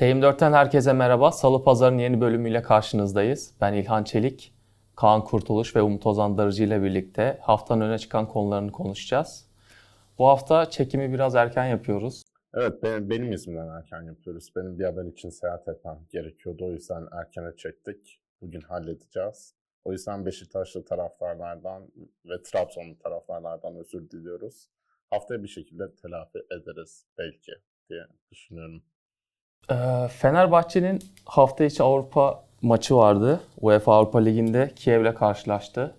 TM4'ten herkese merhaba. Salı Pazar'ın yeni bölümüyle karşınızdayız. Ben İlhan Çelik, Kaan Kurtuluş ve Umut Ozan Darıcı ile birlikte haftanın öne çıkan konularını konuşacağız. Bu hafta çekimi biraz erken yapıyoruz. Evet benim, benim yüzümden erken yapıyoruz. Benim bir haber için seyahat etmem gerekiyordu. O yüzden erkene çektik. Bugün halledeceğiz. O yüzden Beşiktaşlı taraftarlardan ve Trabzonlu taraftarlardan özür diliyoruz. Haftaya bir şekilde telafi ederiz belki diye düşünüyorum. Ee, Fenerbahçe'nin hafta içi Avrupa maçı vardı. UEFA Avrupa Ligi'nde Kiev'le karşılaştı.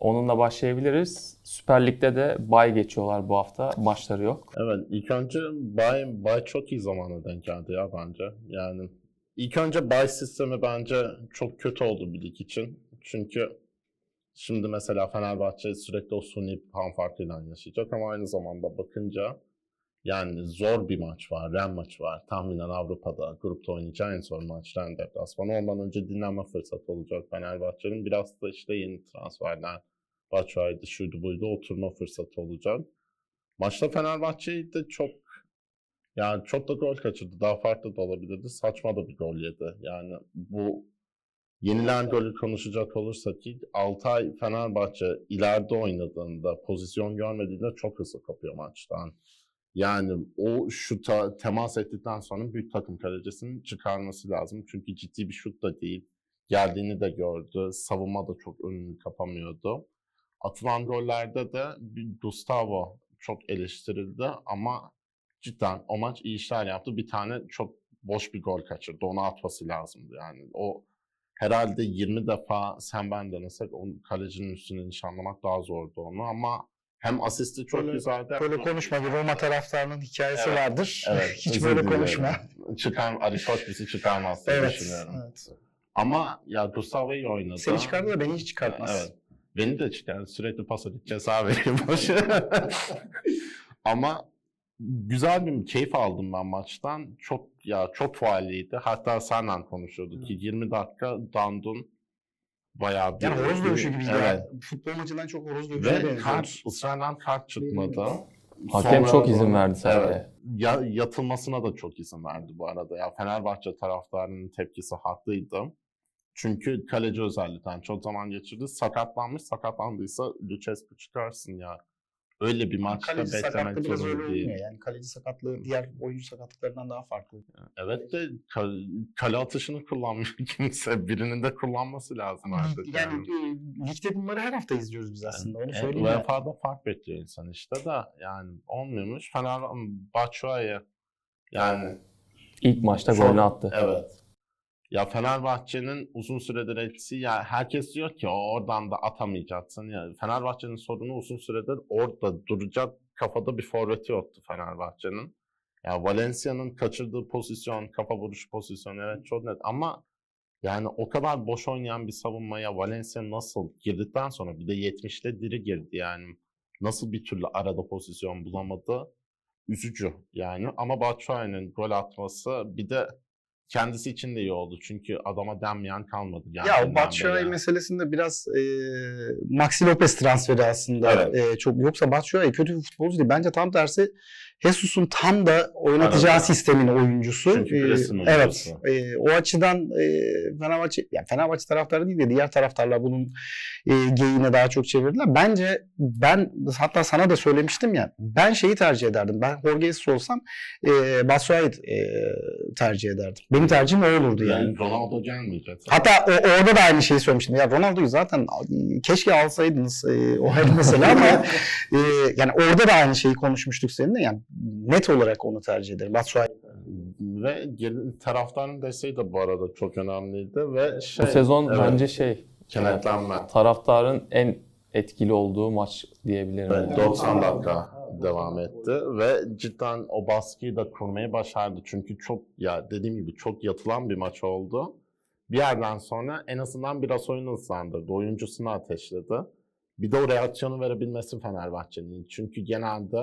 Onunla başlayabiliriz. Süper Lig'de de bay geçiyorlar bu hafta. Maçları yok. Evet ilk önce Bay, Bay çok iyi zamana denk geldi ya bence. Yani ilk önce Bay sistemi bence çok kötü oldu bir lig için. Çünkü şimdi mesela Fenerbahçe sürekli o suni puan farkıyla yaşayacak ama aynı zamanda bakınca yani zor bir maç var, Ren maçı var. Tahminen Avrupa'da grupta oynayacağı en zor maç Ren deplasmanı. Ondan önce dinlenme fırsatı olacak Fenerbahçe'nin. Biraz da işte yeni transferler, Batshuayi'di, şuydu buydu oturma fırsatı olacak. Maçta Fenerbahçe'yi de çok yani çok da gol kaçırdı. Daha farklı da olabilirdi. Saçma da bir gol yedi. Yani bu yenilen golü konuşacak olursak ki Altay Fenerbahçe ileride oynadığında pozisyon görmediğinde çok hızlı kapıyor maçtan. Yani o şuta temas ettikten sonra büyük takım kalecisinin çıkarması lazım. Çünkü ciddi bir şut da değil. Geldiğini de gördü. Savunma da çok önünü kapamıyordu. Atılan gollerde de Gustavo çok eleştirildi ama cidden o maç iyi işler yaptı. Bir tane çok boş bir gol kaçırdı. Onu atması lazımdı yani. O herhalde 20 defa sen ben denesek o kalecinin üstüne nişanlamak daha zordu onu ama hem asisti çok Böyle- güzeldi. Böyle konuşma bir Roma taraftarının hikayesi Evet, vardır. Evet, Hiç böyle diliyorum. konuşma. Çıkar, Aristoteles'i çıkarmaz diye Evet. düşünüyorum. evet. Ama ya Gustavo iyi oynadı. Seni çıkardı da beni hiç çıkartmaz. Evet. Beni de çıkar. Sürekli pas atıp ceza veriyor boşa. Ama güzel bir keyif aldım ben maçtan. Çok ya çok faaliydi. Hatta senden konuşuyorduk ki 20 dakika Dandun bayağı bir... Yani horoz dövüşü gibiydi. Evet. ya. Futbol maçından çok horoz dövüşüne Ve kart, ısrarla kart çıkmadı. Hakem Sonra- çok izin verdi sadece. Evet. Ya, yatılmasına da çok izin verdi bu arada. Ya Fenerbahçe taraftarının tepkisi haklıydı. Çünkü kaleci özellikle çok zaman geçirdi. Sakatlanmış, sakatlandıysa Lucescu çıkarsın ya. Öyle bir maçta Kaleci beklemek biraz öyle zorunda değil. olmuyor. Yani kaleci sakatlığı diğer oyuncu sakatlıklarından daha farklı. Evet de ka- kale atışını kullanmıyor kimse. Birinin de kullanması lazım artık. Yani e, ligde bunları her hafta izliyoruz biz aslında. Onu E, söyleyeyim. ya. UEFA'da fark bekliyor insan işte da yani olmuyormuş. Fener Batshuayi yani İlk maçta golünü attı. Evet. Ya Fenerbahçe'nin uzun süredir eksiği ya herkes diyor ki "O oradan da atamayacaksın. Ya Fenerbahçe'nin sorunu uzun süredir orada duracak kafada bir forveti yoktu Fenerbahçe'nin. Ya Valencia'nın kaçırdığı pozisyon, kafa vuruşu pozisyonu evet çok net ama yani o kadar boş oynayan bir savunmaya Valencia nasıl girdikten sonra bir de 70'te diri girdi yani. Nasıl bir türlü arada pozisyon bulamadı? Üzücü yani ama Batshuayi'nin gol atması bir de kendisi için de iyi oldu. Çünkü adama denmeyen kalmadı. Ya o Batshuayi meselesinde biraz e, Maxi Lopez transferi aslında Evet. e, çok yoksa Batshuayi kötü bir futbolcu değil. Bence tam tersi Jesus'un tam da oynatacağı Evet. sistemin oyuncusu. Çünkü E, Pres'in evet. E, o açıdan e, Fenerbahçe yani Fenerbahçe taraftarı değil de diğer taraftarlar bunun e, geyiğine daha çok çevirdiler. Bence ben hatta sana da söylemiştim ya ben şeyi tercih ederdim. Ben Jorge Jesus olsam e, Batshuayi e, tercih ederdim. Benim tercihim o olurdu yani. Yani Ronaldo gelmeyecek. Hatta o, orada da aynı şeyi söylemiştim. Ya Ronaldo'yu zaten keşke alsaydınız e, o her mesele ama e, yani orada da aynı şeyi konuşmuştuk seninle. Yani net olarak onu tercih ederim. Batshuayi. Ve taraftarın desteği de bu arada çok önemliydi ve şey, Bu sezon evet, bence şey kenetlenme. taraftarın en etkili olduğu maç diyebilirim. Evet, yani. 90 dakika devam etti ve cidden o baskıyı da kurmayı başardı. Çünkü çok ya dediğim gibi çok yatılan bir maç oldu. Bir yerden sonra en azından biraz oyunu hızlandırdı. Oyuncusunu ateşledi. Bir de o reaksiyonu verebilmesi Fenerbahçe'nin. Çünkü genelde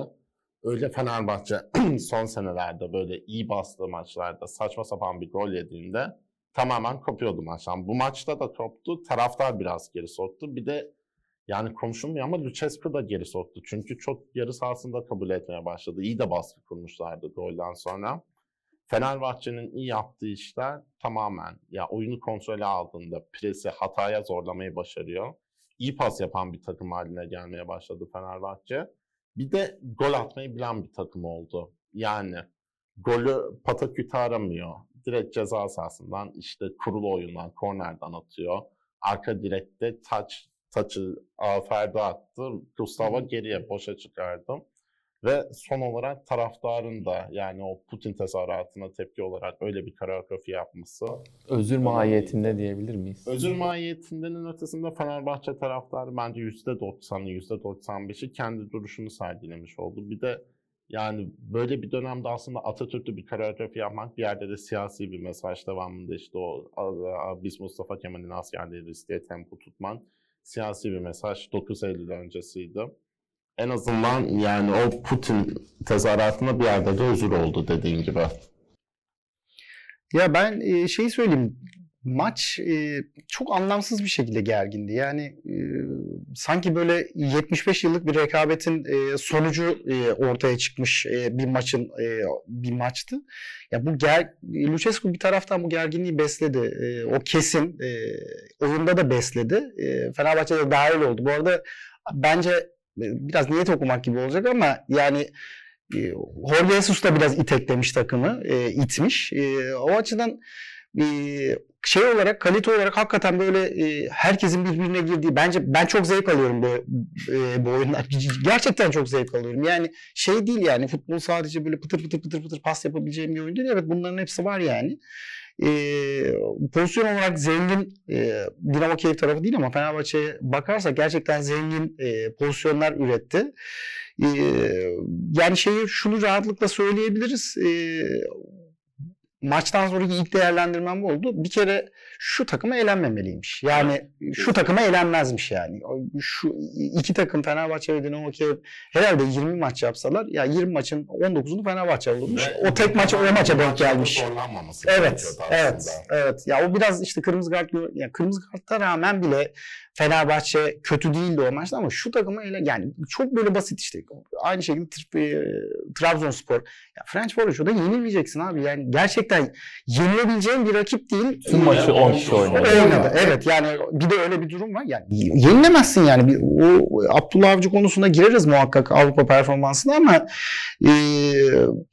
öyle Fenerbahçe son senelerde böyle iyi bastığı maçlarda saçma sapan bir gol yediğinde tamamen kopuyordu maçtan. Bu maçta da koptu. Taraftar biraz geri soktu. Bir de yani konuşulmuyor ama Lucescu da geri soktu. Çünkü çok yarı sahasında kabul etmeye başladı. İyi de baskı kurmuşlardı golden sonra. Fenerbahçe'nin iyi yaptığı işler tamamen ya oyunu kontrole aldığında presi hataya zorlamayı başarıyor. İyi pas yapan bir takım haline gelmeye başladı Fenerbahçe. Bir de gol atmayı bilen bir takım oldu. Yani golü pataküte aramıyor. Direkt ceza sahasından işte kurulu oyundan, kornerden atıyor. Arka direkte taç taçı Ferdi attı. Gustavo geriye boşa çıkardı. Ve son olarak taraftarın da yani o Putin tezahüratına tepki olarak öyle bir koreografi yapması. Özür mahiyetinde diyebilir miyiz? Özür mahiyetinden ötesinde Fenerbahçe taraftarı bence %90'ı %95'i kendi duruşunu sergilemiş oldu. Bir de yani böyle bir dönemde aslında Atatürk'lü bir koreografi yapmak bir yerde de siyasi bir mesaj devamında işte o biz Mustafa Kemal'in askerleriyiz diye tempo tutman siyasi bir mesaj 9 Eylül öncesiydi. En azından yani o Putin tezahüratında bir yerde de özür oldu dediğin gibi. Ya ben şeyi söyleyeyim. Maç e, çok anlamsız bir şekilde gergindi. Yani e, sanki böyle 75 yıllık bir rekabetin sonucu ortaya çıkmış bir maçın bir maçtı. Ya bu ger Lucescu bir taraftan bu gerginliği besledi. O kesin oyunda da besledi. E, Fenerbahçe de dahil oldu. Bu arada bence biraz niyet okumak gibi olacak ama yani e, Jorge Jesus da biraz iteklemiş takımı, e, itmiş. E, o açıdan e, şey olarak, kalite olarak hakikaten böyle e, herkesin birbirine girdiği, bence ben çok zevk alıyorum bu, e, bu oyunlar. Gerçekten çok zevk alıyorum. Yani şey değil yani futbol sadece böyle pıtır pıtır pıtır pıtır pas yapabileceğim bir oyun değil. Evet bunların hepsi var yani. E, pozisyon olarak zengin e, Dinamo Kiev tarafı değil ama Fenerbahçe'ye bakarsak gerçekten zengin e, pozisyonlar üretti. E, yani şeyi şunu rahatlıkla söyleyebiliriz. E, maçtan sonraki ilk değerlendirmem bu oldu. Bir kere şu takıma eğlenmemeliymiş. Yani şu takıma eğlenmezmiş yani. Şu iki takım Fenerbahçe ve Dinamo Kiev herhalde 20 maç yapsalar ya 20 maçın 19'unu Fenerbahçe olurmuş. Ve O tek maç o maça denk gelmiş. Evet, evet, evet. Ya o biraz işte kırmızı kart ya kırmızı karta rağmen bile Fenerbahçe kötü değildi o maçta ama şu takıma ele yani çok böyle basit işte. Aynı şekilde e, Trabzonspor. Ya French Forest'da yenilmeyeceksin abi. Yani gerçekten yenilebileceğin bir rakip değil. Tüm maçı 10 kişi oynadı. Evet yani bir de öyle bir durum var. Yani yenilemezsin yani. O Abdullah Avcı konusuna gireriz muhakkak Avrupa performansına ama e,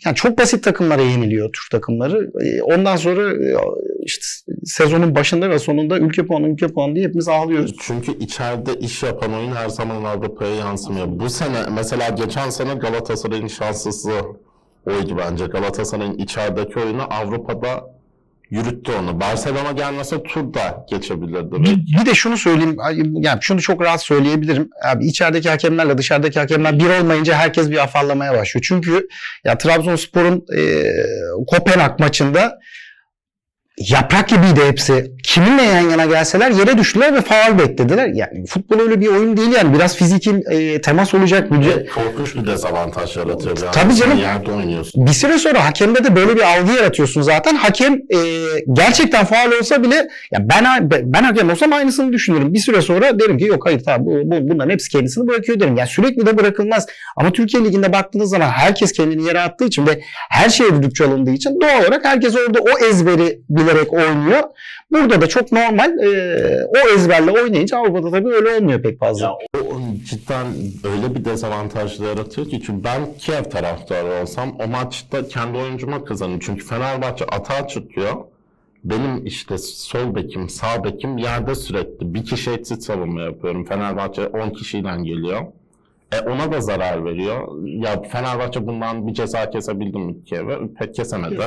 yani çok basit takımlara yeniliyor Türk takımları. E, ondan sonra e, işte sezonun başında ve sonunda ülke puanı ülke puanı diye hepimiz ağlıyoruz. Çünkü içeride iş yapan oyun her zaman Avrupa'ya yansımıyor. Bu sene mesela geçen sene Galatasaray'ın şanslısı oydu bence. Galatasaray'ın içerideki oyunu Avrupa'da yürüttü onu. Barcelona gelmese turda geçebilirdi. Bir, bir de şunu söyleyeyim, yani şunu çok rahat söyleyebilirim. Abi içerideki hakemlerle dışarıdaki hakemler bir olmayınca herkes bir afallamaya başlıyor. Çünkü ya Trabzonspor'un e, Kopenhag maçında yaprak gibiydi hepsi. Kiminle yan yana gelseler yere düştüler ve faul beklediler. Yani futbol öyle bir oyun değil yani. Biraz fiziki e, temas olacak. müce- korkunç bir dezavantaj yaratıyor. Yani Tabii canım. Yerde oynuyorsun. bir süre sonra hakemde de böyle bir algı yaratıyorsun zaten. Hakem e, gerçekten faal olsa bile ya ben ben hakem olsam aynısını düşünürüm. Bir süre sonra derim ki yok hayır tamam bu, bu, bunların hepsi kendisini bırakıyor derim. Yani sürekli de bırakılmaz. Ama Türkiye Ligi'nde baktığınız zaman herkes kendini yere attığı için ve her şeye düdük çalındığı için doğal olarak herkes orada o ezberi bilerek oynuyor. Burada da çok normal e, o ezberle oynayınca Avrupa'da tabii öyle olmuyor pek fazla. Ya o cidden öyle bir dezavantaj yaratıyor ki çünkü ben Kiev taraftarı olsam o maçta kendi oyuncuma kazanır. Çünkü Fenerbahçe atağa çıkıyor. Benim işte sol bekim, sağ bekim yerde sürekli. Bir kişi exit savunma yapıyorum. Fenerbahçe 10 kişiyle geliyor. E ona da zarar veriyor. Ya Fenerbahçe bundan bir ceza kesebildi mi Kiev'e? Pek kesemedi.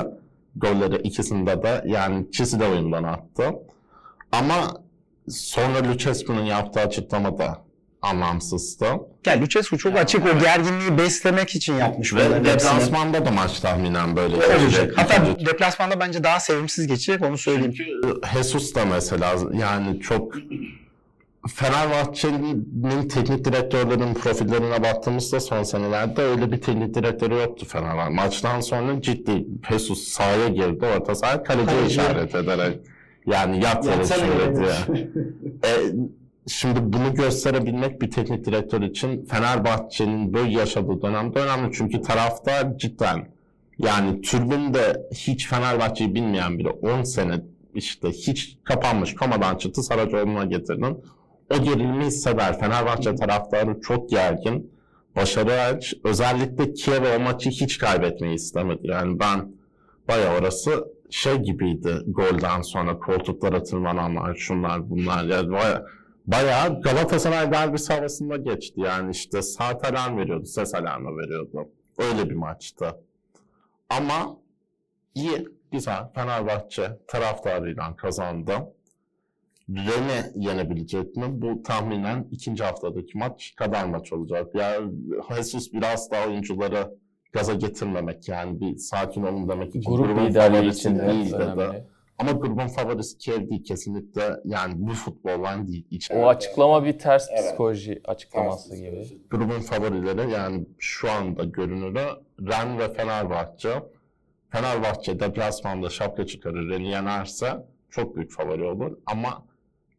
Golleri ikisinde de yani ikisi de oyundan attı. Ama sonra Lucescu'nun yaptığı açıklama da anlamsızdı. Yani Lucescu çok açık o gerginliği beslemek için yapmış Ve deplasmanda da maç tahminen böyle olacak. geçecek. Hatta İkinci- deplasmanda bence daha sevimsiz geçecek onu söyleyeyim. Çünkü Jesus da mesela yani çok Fenerbahçe'nin teknik direktörlerin profillerine baktığımızda son senelerde öyle bir teknik direktörü yoktu Fenerbahçe. Maçtan sonra ciddi Jesus sahaya girdi orta sahaya kaleciye Kaleci. işaret ederek yani yat yere diye. E, şimdi bunu gösterebilmek bir teknik direktör için Fenerbahçe'nin böyle yaşadığı dönemde önemli. Çünkü taraftar cidden Yani tribünde hiç Fenerbahçe'yi bilmeyen biri 10 sene işte hiç kapanmış komadan çıktı Saracoğlu'na getirdin. O gerilimi hisseder. Fenerbahçe taraftarı çok gergin. Başarı aç. Özellikle Kiev o maçı hiç kaybetmeyi istemedi. Yani ben baya orası şey gibiydi golden sonra koltuklara tırmananlar şunlar bunlar. Yani baya, bayağı Galatasaray derbisi havasında geçti. Yani işte saat alarm veriyordu, ses alarmı veriyordu. Öyle bir maçtı. Ama iyi, güzel. Fenerbahçe taraftarıyla kazandı. Ren'i yenebilecek mi? Bu tahminen ikinci haftadaki maç kadar maç olacak. Yani Jesus biraz daha oyuncuları gaza getirmemek yani bir sakin olun demek için. Grup grubun liderliği favorisi için de değil dedi. önemli. Ama grubun favorisi Kiev değil kesinlikle yani bu futboldan değil. içeride. O açıklama bir ters Evet. psikoloji açıklaması Ters gibi. psikoloji. Grubun favorileri yani şu anda görünürü Ren ve Fenerbahçe. Fenerbahçe deplasmanda şapka çıkarır, Ren'i yenerse çok büyük favori olur. Ama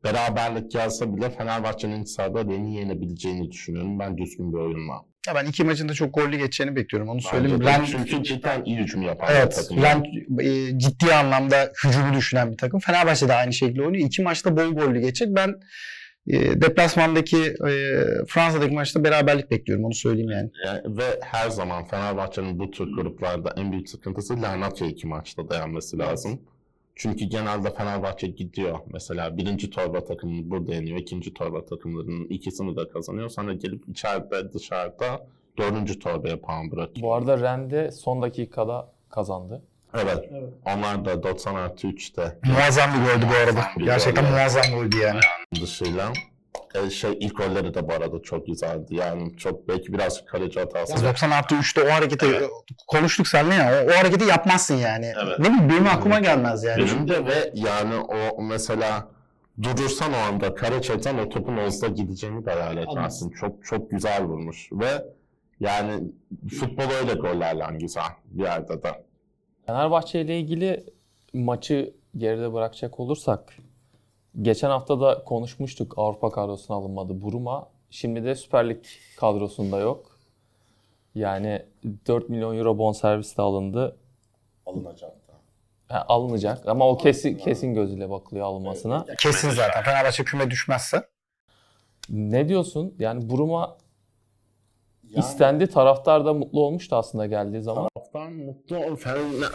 beraberlik gelse bile Fenerbahçe'nin sahada Ren'i yenebileceğini düşünüyorum. Ben düzgün bir oyunla. Ya ben iki maçın da çok gollü geçeceğini bekliyorum. Onu söyleyeyim. Ren, Çünkü cidden iyi hücum yapan bir evet, takım. Ren e, ciddi anlamda hücumu düşünen bir takım. Fenerbahçe de aynı şekilde oynuyor. İki maçta bol gollü geçecek. Ben e, deplasmandaki e, Fransa'daki maçta beraberlik bekliyorum. Onu söyleyeyim yani. Yani ve her zaman Fenerbahçe'nin bu tür gruplarda en büyük sıkıntısı Larnaca iki maçta dayanması lazım. Çünkü genelde Fenerbahçe gidiyor. Mesela birinci torba takımı burada yeniyor. ikinci torba takımlarının ikisini de kazanıyor. Sonra gelip içeride dışarıda dördüncü torbaya puan bırakıyor. Bu arada Rende son dakikada kazandı. Evet. Onlar da 90 artı 3'te Muazzam bir goldü bu arada. Muazzam bir Gerçekten muazzam goldü yani. dışıyla. E, şey ilk golleri de bu arada çok güzeldi. Yani çok belki biraz kaleci hatası. 90 artı 3'te o hareketi konuştuk seninle ya. O, o hareketi yapmazsın yani. Evet. Ne bileyim benim aklıma gelmez yani. Benim de ve yani o mesela durursan o anda kare çeksen o topun Oz'da gideceğini de hayal etmezsin. Çok çok güzel vurmuş ve yani futbol öyle gollerle güzel bir yerde de. Fenerbahçe ile ilgili maçı geride bırakacak olursak geçen hafta da konuşmuştuk Avrupa kadrosuna alınmadı Buruma. Şimdi de Süper Lig kadrosunda yok. Yani 4 milyon euro bonservis de alındı. Alınacak da. Ha, alınacak ama o kesin kesin gözüyle bakılıyor alınmasına. Kesin zaten. Fenerbahçe küme düşmezse. Ne diyorsun? Yani Buruma istendi. Taraftar da mutlu olmuştu aslında geldiği zaman. Taraftan mutlu ol.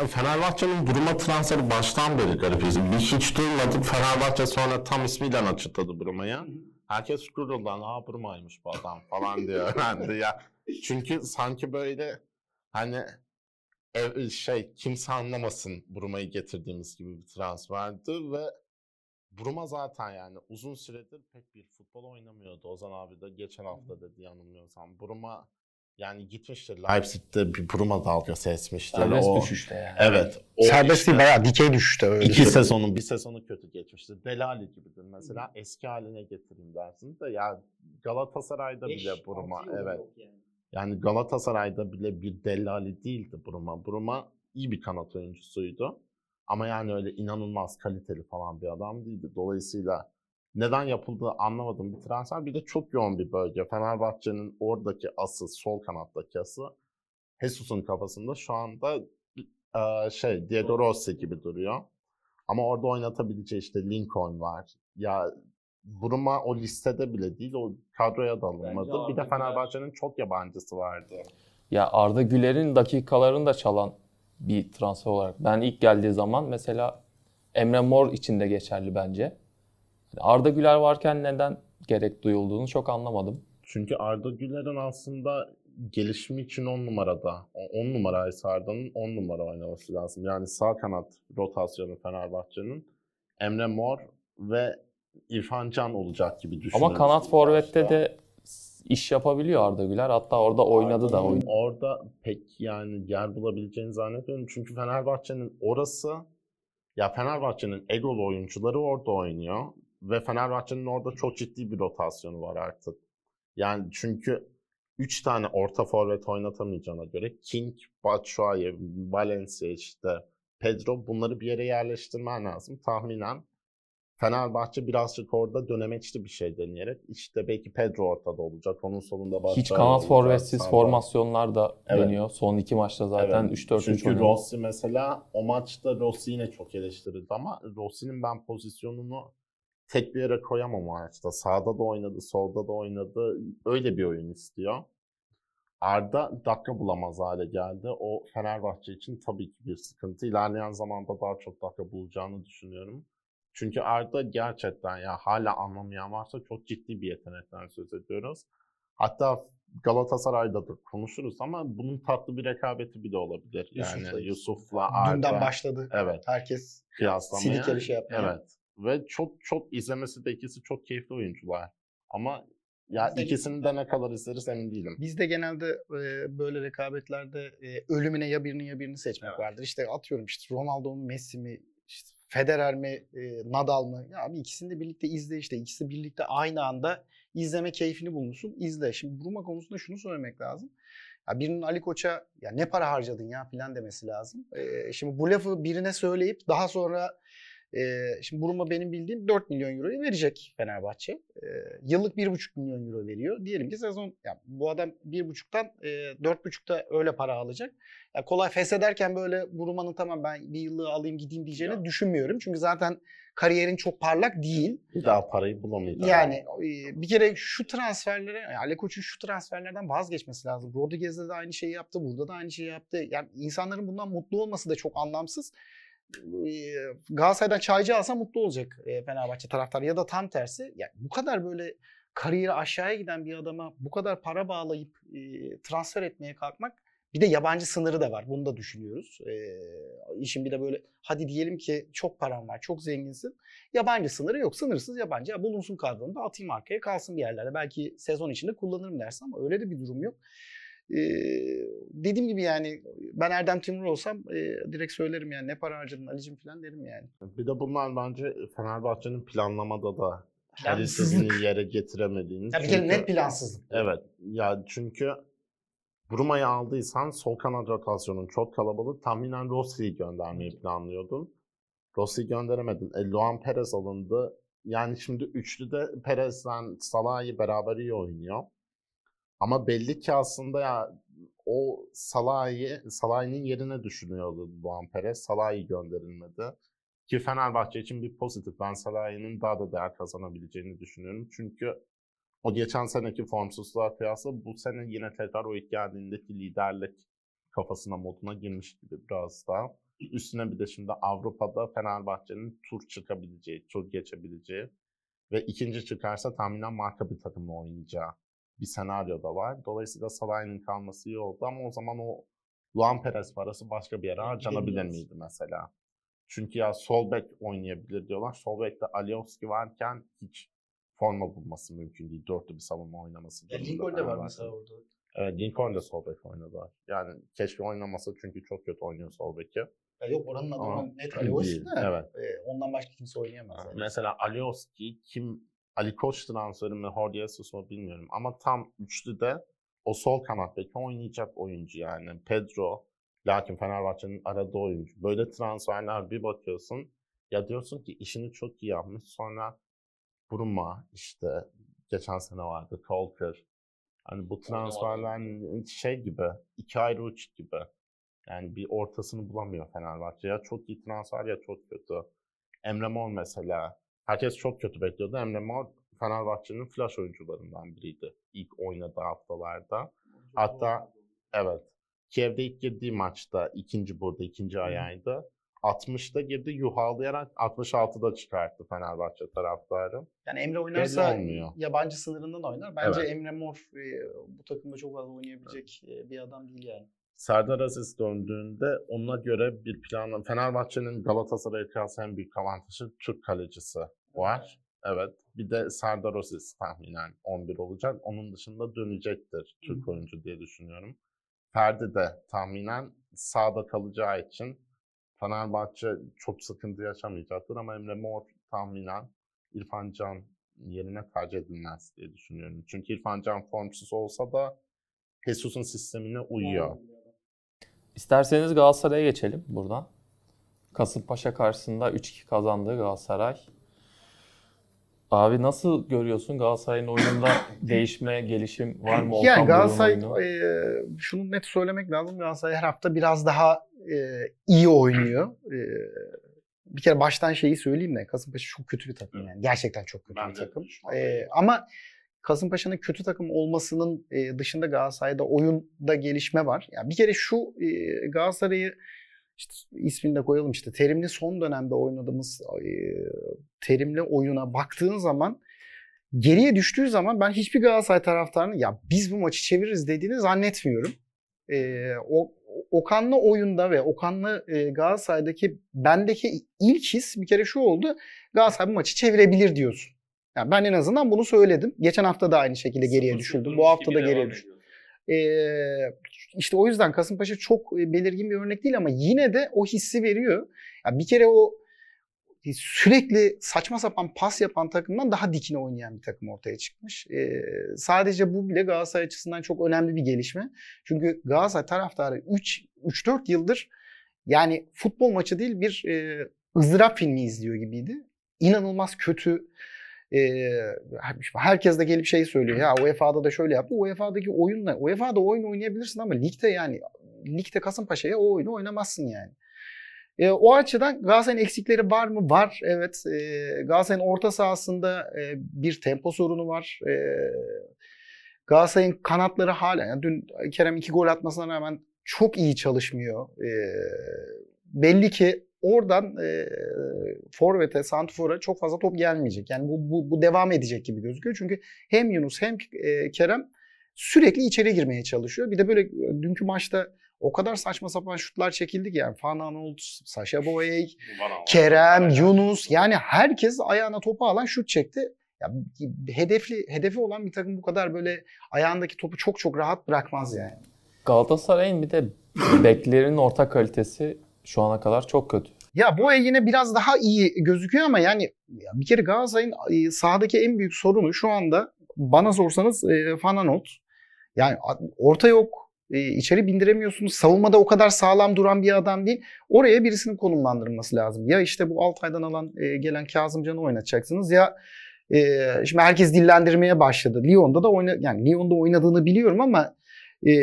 Fenerbahçe'nin Bruma transferi baştan beri garip. Bir hiç duymadık. Fenerbahçe sonra tam ismiyle açıkladı Bruma'ya. Herkes gururlan. Aa Bruma'ymış bu adam falan diyor. Ben de ya. Çünkü sanki böyle hani ev, şey kimse anlamasın Bruma'yı getirdiğimiz gibi bir transferdi ve Bruma zaten yani uzun süredir pek bir futbol oynamıyordu. Ozan abi de geçen hafta dedi yanılmıyorsam. Bruma yani gitmiştir Leipzig'te bir Bruma dalgası esmiştir. Serbest O- düşüşte yani. Evet. o Serbest işte değil bayağı dikey düşüşte öyle. iki sezonun bir sezonu kötü geçmişti. Delali gibidir mesela. Eski haline getireyim dersin de ya Galatasaray'da bile Bruma evet. Yani Galatasaray'da bile bir Delali değildi Bruma. Bruma iyi bir kanat oyuncusuydu. Ama yani öyle inanılmaz kaliteli falan bir adam değildi. Dolayısıyla neden yapıldığı anlamadım bir transfer. Bir de çok yoğun bir bölge. Fenerbahçe'nin oradaki ası, sol kanattaki ası Jesus'un kafasında şu anda eee, şey Diego Rossi gibi duruyor. Ama orada oynatabileceği işte Lincoln var. Ya Bruma o listede bile değil. O kadroya da alınmadı. Bir de Fenerbahçe'nin çok yabancısı vardı. Ya Arda Güler'in dakikalarını da çalan bir transfer olarak. Ben ilk geldiği zaman mesela Emre Mor için de geçerli bence. Yani Arda Güler varken neden gerek duyulduğunu çok anlamadım. Çünkü Arda Güler'in aslında gelişimi için 10 numarada. 10 numaraysa Arda'nın 10 numara oynaması lazım. Yani sağ kanat rotasyonu Fenerbahçe'nin Emre Mor ve İrfan Can olacak gibi düşünüyorum. Ama kanat forvette de iş yapabiliyor Arda Güler. Hatta orada oynadı da oyun. Orada pek yani yer bulabileceğini zannetmiyorum. Çünkü Fenerbahçe'nin orası ya Fenerbahçe'nin egolu oyuncuları orada oynuyor. Ve Fenerbahçe'nin orada çok ciddi bir rotasyonu var artık. Yani çünkü 3 tane orta forvet oynatamayacağına göre King, Batshuayi, Valencia işte Pedro bunları bir yere yerleştirmen lazım. Tahminen Fenerbahçe birazcık orada dönemeçli bir şey deneyerek işte belki Pedro ortada olacak. Onun solunda başka Hiç kanat forvetsiz sağda. formasyonlar da Evet. deniyor. Son iki maçta zaten Evet. 3-4-3 Çünkü oynadı. Rossi mesela o maçta Rossi yine çok eleştirildi ama Rossi'nin ben pozisyonunu tek bir yere koyamam o maçta. Sağda da oynadı, solda da oynadı. Öyle bir oyun istiyor. Arda dakika bulamaz hale geldi. O Fenerbahçe için tabii ki bir sıkıntı. İlerleyen zamanda daha çok dakika bulacağını düşünüyorum. Çünkü Arda gerçekten ya hala anlamayan varsa çok ciddi bir yetenekten söz ediyoruz. Hatta Galatasaray'da da konuşuruz ama bunun tatlı bir rekabeti bile olabilir. Yani Yusuf'la- Yusuf'la Arda. Dünden başladı. Evet. Herkes Kıyaslamaya. silikeli şey yapmaya. Evet. Ve çok çok izlemesi de ikisi çok keyifli oyuncular. Ama ya Biz ikisini de ne kadar izleriz emin değilim. Bizde genelde e, böyle rekabetlerde e, ölümüne ya birini ya birini seçmek Evet. vardır. İşte atıyorum işte Ronaldo mu Messi mi işte Federer mi e, Nadal mı? Ya abi ikisini de birlikte izle işte. İkisi birlikte aynı anda izleme keyfini bulmuşsun. izle. Şimdi Bruma konusunda şunu söylemek lazım. Ya birinin Ali Koç'a ya ne para harcadın ya filan demesi lazım. E, şimdi bu lafı birine söyleyip daha sonra e, şimdi Buruma benim bildiğim 4 milyon euroyu verecek Fenerbahçe. E, yıllık 1,5 milyon euro veriyor. Diyelim ki sezon ya bu adam 1,5'tan e, 4,5'ta öyle para alacak. Ya kolay feshederken böyle Buruma'nın tamam ben bir yıllığı alayım gideyim diyeceğini Ya. düşünmüyorum. Çünkü zaten kariyerin çok parlak değil. Bir daha parayı bulamayacak. Yani e, bir kere şu transferlere, yani Ali Koç'un şu transferlerden vazgeçmesi lazım. Rodriguez'de de aynı şeyi yaptı, burada da aynı şeyi yaptı. Yani insanların bundan mutlu olması da çok anlamsız. E, Galatasaray'dan çaycı alsa mutlu olacak e, Fenerbahçe taraftarı ya da tam tersi. Yani bu kadar böyle kariyeri aşağıya giden bir adama bu kadar para bağlayıp e, transfer etmeye kalkmak bir de yabancı sınırı da var. Bunu da düşünüyoruz. E, işin bir de böyle hadi diyelim ki çok param var, çok zenginsin. Yabancı sınırı yok. Sınırsız yabancı. Ya bulunsun kadronda atayım arkaya kalsın bir yerlerde. Belki sezon içinde kullanırım dersin ama öyle de bir durum yok. Ee, dediğim gibi yani ben Erdem Timur olsam e, direkt söylerim yani ne para harcadın Ali'cim falan derim yani. Bir de bunlar bence Fenerbahçe'nin planlamada da her istediğini yere getiremediğini. Ya bir kere net plansızlık. Evet. Ya çünkü Bruma'yı aldıysan sol kanat rotasyonun çok kalabalık. Tahminen Rossi'yi göndermeyi planlıyordun. Rossi'yi gönderemedin. E, Luan Perez alındı. Yani şimdi üçlüde Perez'den Salah'ı beraber iyi oynuyor. Ama belli ki aslında ya o Salah'ı Salah'ın yerine düşünüyordu Luan Perez. Salah'ı gönderilmedi. Ki Fenerbahçe için bir pozitif. Ben Salah'ın daha da değer kazanabileceğini düşünüyorum. Çünkü o geçen seneki formsuzluğa kıyasla bu sene yine tekrar o ilk geldiğindeki liderlik kafasına moduna girmiş gibi biraz daha. Üstüne bir de şimdi Avrupa'da Fenerbahçe'nin tur çıkabileceği, tur geçebileceği ve ikinci çıkarsa tahminen marka bir takımla oynayacağı bir senaryo da var. Dolayısıyla Salah'ın kalması iyi oldu ama o zaman o Luan Perez parası başka bir yere harcanabilir Bilmiyoruz. miydi mesela? Çünkü ya sol bek oynayabilir diyorlar. Sol bekte Alioski varken hiç forma bulması mümkün değil. Dörtlü bir savunma oynaması. durumunda Fenerbahçe'nin. orada. Evet, Lincoln de sol bek oynadı. Yani keşke oynamasa çünkü çok kötü oynuyor sol beki. Ya yok oranın adamı net değil, Ali de. evet. e, ondan başka kimse oynayamaz. yani. Mesela Alioski kim Ali Koç transferi mi Jorge Jesus mu bilmiyorum ama tam üçlüde o sol kanat beki oynayacak oyuncu yani. Pedro lakin Fenerbahçe'nin aradığı oyuncu. Böyle transferler bir bakıyorsun ya diyorsun ki işini çok iyi yapmış sonra Bruma işte geçen sene vardı Colker. Hani bu transferler şey gibi iki ayrı uç gibi. Yani bir ortasını bulamıyor Fenerbahçe. Ya çok iyi transfer ya çok kötü. Emre Mor mesela. Herkes çok kötü bekliyordu. Emre Mor Fenerbahçe'nin flash oyuncularından biriydi. ilk oynadığı haftalarda. Hatta evet. Kiev'de ilk girdiği maçta ikinci burada ikinci ayağıydı. 60'da girdi yuhalayarak 66'da çıkarttı Fenerbahçe taraftarı. Yani Emre oynarsa yabancı sınırından oynar. Bence Evet. Emre Mor e, bu takımda çok fazla oynayabilecek e, bir adam değil yani. Serdar Aziz döndüğünde ona göre bir plan Fenerbahçe'nin Galatasaray'a kıyasla en büyük avantajı Türk kalecisi var. Evet. Bir de Serdar Aziz tahminen 11 olacak. Onun dışında dönecektir Türk oyuncu diye düşünüyorum. Ferdi de tahminen sağda kalacağı için Fenerbahçe çok sıkıntı yaşamayacaktır ama Emre Mor tahminen İrfan Can yerine tercih edilmez diye düşünüyorum. Çünkü İrfan Can formsuz olsa da Jesus'un sistemine uyuyor. İsterseniz Galatasaray'a geçelim buradan. Kasımpaşa karşısında 3-2 kazandı Galatasaray. Abi nasıl görüyorsun Galatasaray'ın oyununda değişme, gelişim var mı? Okan Yani Galatasaray e, şunu net söylemek lazım. Galatasaray her hafta biraz daha e, iyi oynuyor. E, bir kere baştan şeyi söyleyeyim de Kasımpaşa çok kötü bir takım yani. Gerçekten çok kötü Ben bir de takım. düşünüyorum. E, ama Kasımpaşa'nın kötü takım olmasının e, dışında Galatasaray'da oyunda gelişme var. Yani bir kere şu e, Galatasaray'ı işte ismini de koyalım işte terimli son dönemde oynadığımız e, terimli oyuna baktığın zaman geriye düştüğü zaman ben hiçbir Galatasaray taraftarının ya biz bu maçı çeviririz dediğini zannetmiyorum. Ee, o Okan'lı oyunda ve Okan'lı e, Galatasaray'daki bendeki ilk his bir kere şu oldu. Galatasaray bu maçı çevirebilir diyorsun. Yani ben en azından bunu söyledim. Geçen hafta da aynı şekilde geriye düşürdüm. Bu hafta da geriye düştüm. Ee, işte o yüzden Kasımpaşa çok e, belirgin bir örnek değil ama yine de o hissi veriyor. Ya bir kere o e, sürekli saçma sapan pas yapan takımdan daha dikine oynayan bir takım ortaya çıkmış. Ee, sadece bu bile Galatasaray açısından çok önemli bir gelişme. Çünkü Galatasaray taraftarı 3 3-4 yıldır yani futbol maçı değil bir e, ızdırap filmi izliyor gibiydi. İnanılmaz kötü e, herkes de gelip şey söylüyor. Ya UEFA'da da şöyle yaptı. UEFA'daki oyunla UEFA'da oyun oynayabilirsin ama ligde yani ligde Kasımpaşa'ya o oyunu oynamazsın yani. E, o açıdan Galatasaray'ın eksikleri var mı? Var. Evet. E, Galatasaray'ın orta sahasında e, bir tempo sorunu var. E, Galatasaray'ın kanatları hala yani dün Kerem iki gol atmasına rağmen çok iyi çalışmıyor. E, belli ki oradan e, Forvet'e, Santifor'a çok fazla top gelmeyecek. Yani bu, bu, bu devam edecek gibi gözüküyor. Çünkü hem Yunus hem e, Kerem sürekli içeri girmeye çalışıyor. Bir de böyle dünkü maçta o kadar saçma sapan şutlar çekildi ki yani Van Aanholt, Sasha Boye, Kerem, Yunus yani herkes ayağına topu alan şut çekti. Ya hedefli hedefi olan bir takım bu kadar böyle ayağındaki topu çok çok rahat bırakmaz yani. Galatasaray'ın bir de beklerinin orta kalitesi şu ana kadar çok kötü. Ya Boya yine biraz daha iyi gözüküyor ama yani ya bir kere Galatasaray'ın e, sahadaki en büyük sorunu şu anda bana sorsanız e, Van Aanholt. Yani orta yok. E, içeri bindiremiyorsunuz. Savunmada o kadar sağlam duran bir adam değil. Oraya birisinin konumlandırılması lazım. Ya işte bu Altay'dan alan e, gelen Kazımcan'ı oynatacaksınız ya e, şimdi herkes dillendirmeye başladı. Lyon'da da oyna yani Lyon'da oynadığını biliyorum ama e,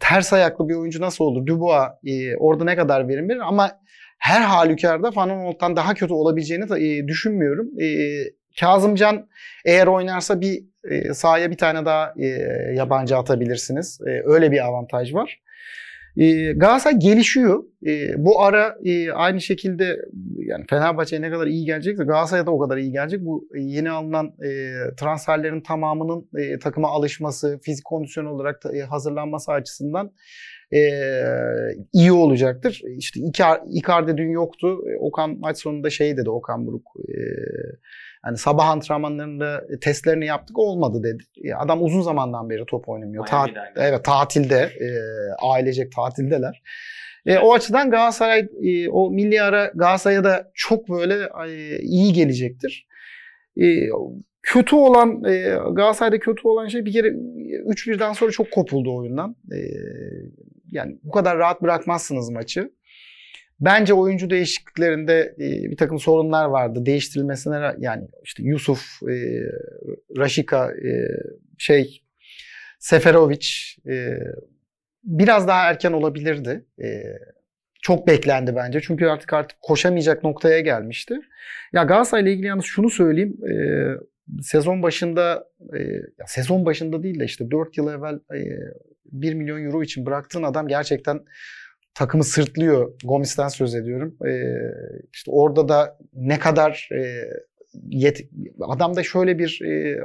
ters ayaklı bir oyuncu nasıl olur? Dubois e, orada ne kadar verim verir ama her halükarda Van Aanholt'tan daha kötü olabileceğini e, düşünmüyorum. E, Kazımcan eğer oynarsa bir e, sahaya bir tane daha e, yabancı atabilirsiniz. E, öyle bir avantaj var. E, Galatasaray gelişiyor. E, bu ara e, aynı şekilde yani Fenerbahçe'ye ne kadar iyi gelecekse Galatasaray'a da o kadar iyi gelecek. Bu e, yeni alınan e, transferlerin tamamının e, takıma alışması, fizik kondisyon olarak da, e, hazırlanması açısından e, iyi olacaktır. İşte Icar- Icardi dün yoktu. E, Okan maç sonunda şey dedi Okan Buruk. E, hani sabah antrenmanlarında testlerini yaptık olmadı dedi. E, adam uzun zamandan beri top oynamıyor. Ta- evet tatilde. E, ailecek tatildeler. E, o açıdan Galatasaray e, o milli ara Galatasaray'a da çok böyle e, iyi gelecektir. E, kötü olan e, Galatasaray'da kötü olan şey bir kere 3-1'den sonra çok kopuldu oyundan. E, yani bu kadar rahat bırakmazsınız maçı. Bence oyuncu değişikliklerinde e, bir takım sorunlar vardı. Değiştirilmesine yani işte Yusuf, e, Raşika, e, şey Seferovic e, biraz daha erken olabilirdi. Çok beklendi bence. Çünkü artık artık koşamayacak noktaya gelmişti. Ya Galatasaray'la ilgili yalnız şunu söyleyeyim. Sezon başında sezon başında değil de işte 4 yıl evvel 1 milyon euro için bıraktığın adam gerçekten takımı sırtlıyor. Gomis'ten söz ediyorum. E, işte orada da ne kadar e, yet, adamda şöyle bir e,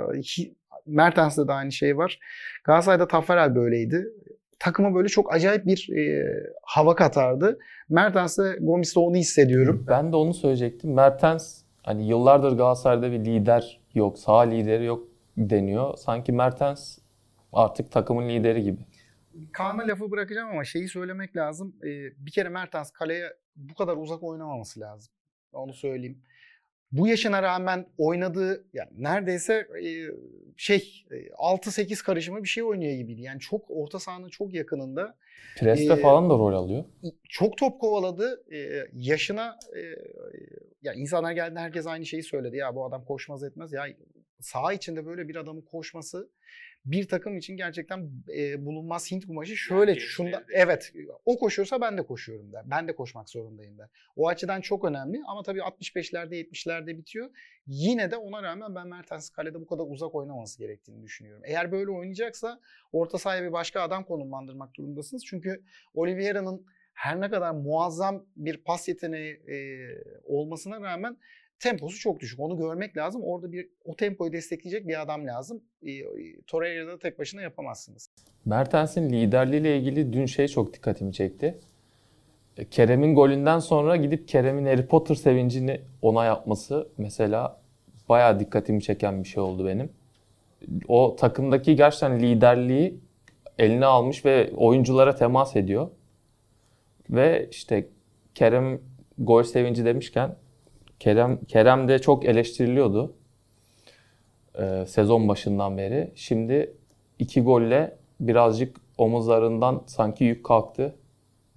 Mertens'te de aynı şey var. Galatasaray'da Taffarel böyleydi. Takıma böyle çok acayip bir e, hava katardı. Mertens'te Gomis'te onu hissediyorum. Ben de onu söyleyecektim. Mertens hani yıllardır Galatasaray'da bir lider yok, sağ lideri yok deniyor. Sanki Mertens artık takımın lideri gibi. Kaan'a lafı bırakacağım ama şeyi söylemek lazım. Ee, bir kere Mertens kaleye bu kadar uzak oynamaması lazım. Onu söyleyeyim. bu yaşına rağmen oynadığı yani neredeyse e, şey e, 6-8 karışımı bir şey oynuyor gibiydi. Yani çok orta sahanın çok yakınında Preste Ee, falan da rol alıyor. çok top kovaladı. E, yaşına e, ya insanlar geldi herkes aynı şeyi söyledi. Ya bu adam koşmaz etmez. Ya saha içinde böyle bir adamın koşması bir takım için gerçekten e, bulunmaz Hint kumaşı. Şöyle Yani şunda evet o koşuyorsa ben de koşuyorum der. Ben de koşmak zorundayım der. O açıdan çok önemli ama tabii 65'lerde 70'lerde bitiyor. Yine de ona rağmen ben Mertens kalede bu kadar uzak oynaması gerektiğini düşünüyorum. Eğer böyle oynayacaksa orta sahaya bir başka adam konumlandırmak durumundasınız. Çünkü Oliveira'nın her ne kadar muazzam bir pas yeteneği e, olmasına rağmen temposu çok düşük. Onu görmek lazım. Orada bir o tempoyu destekleyecek bir adam lazım. E, Torreira'da tek başına yapamazsınız. Mertens'in liderliğiyle ilgili dün şey çok dikkatimi çekti. E, Kerem'in golünden sonra gidip Kerem'in Harry Potter sevincini ona yapması mesela bayağı dikkatimi çeken bir şey oldu benim. O takımdaki gerçekten liderliği eline almış ve oyunculara temas ediyor. Ve işte Kerem gol sevinci demişken Kerem Kerem de çok eleştiriliyordu. e, sezon başından beri. Şimdi iki golle birazcık omuzlarından sanki yük kalktı.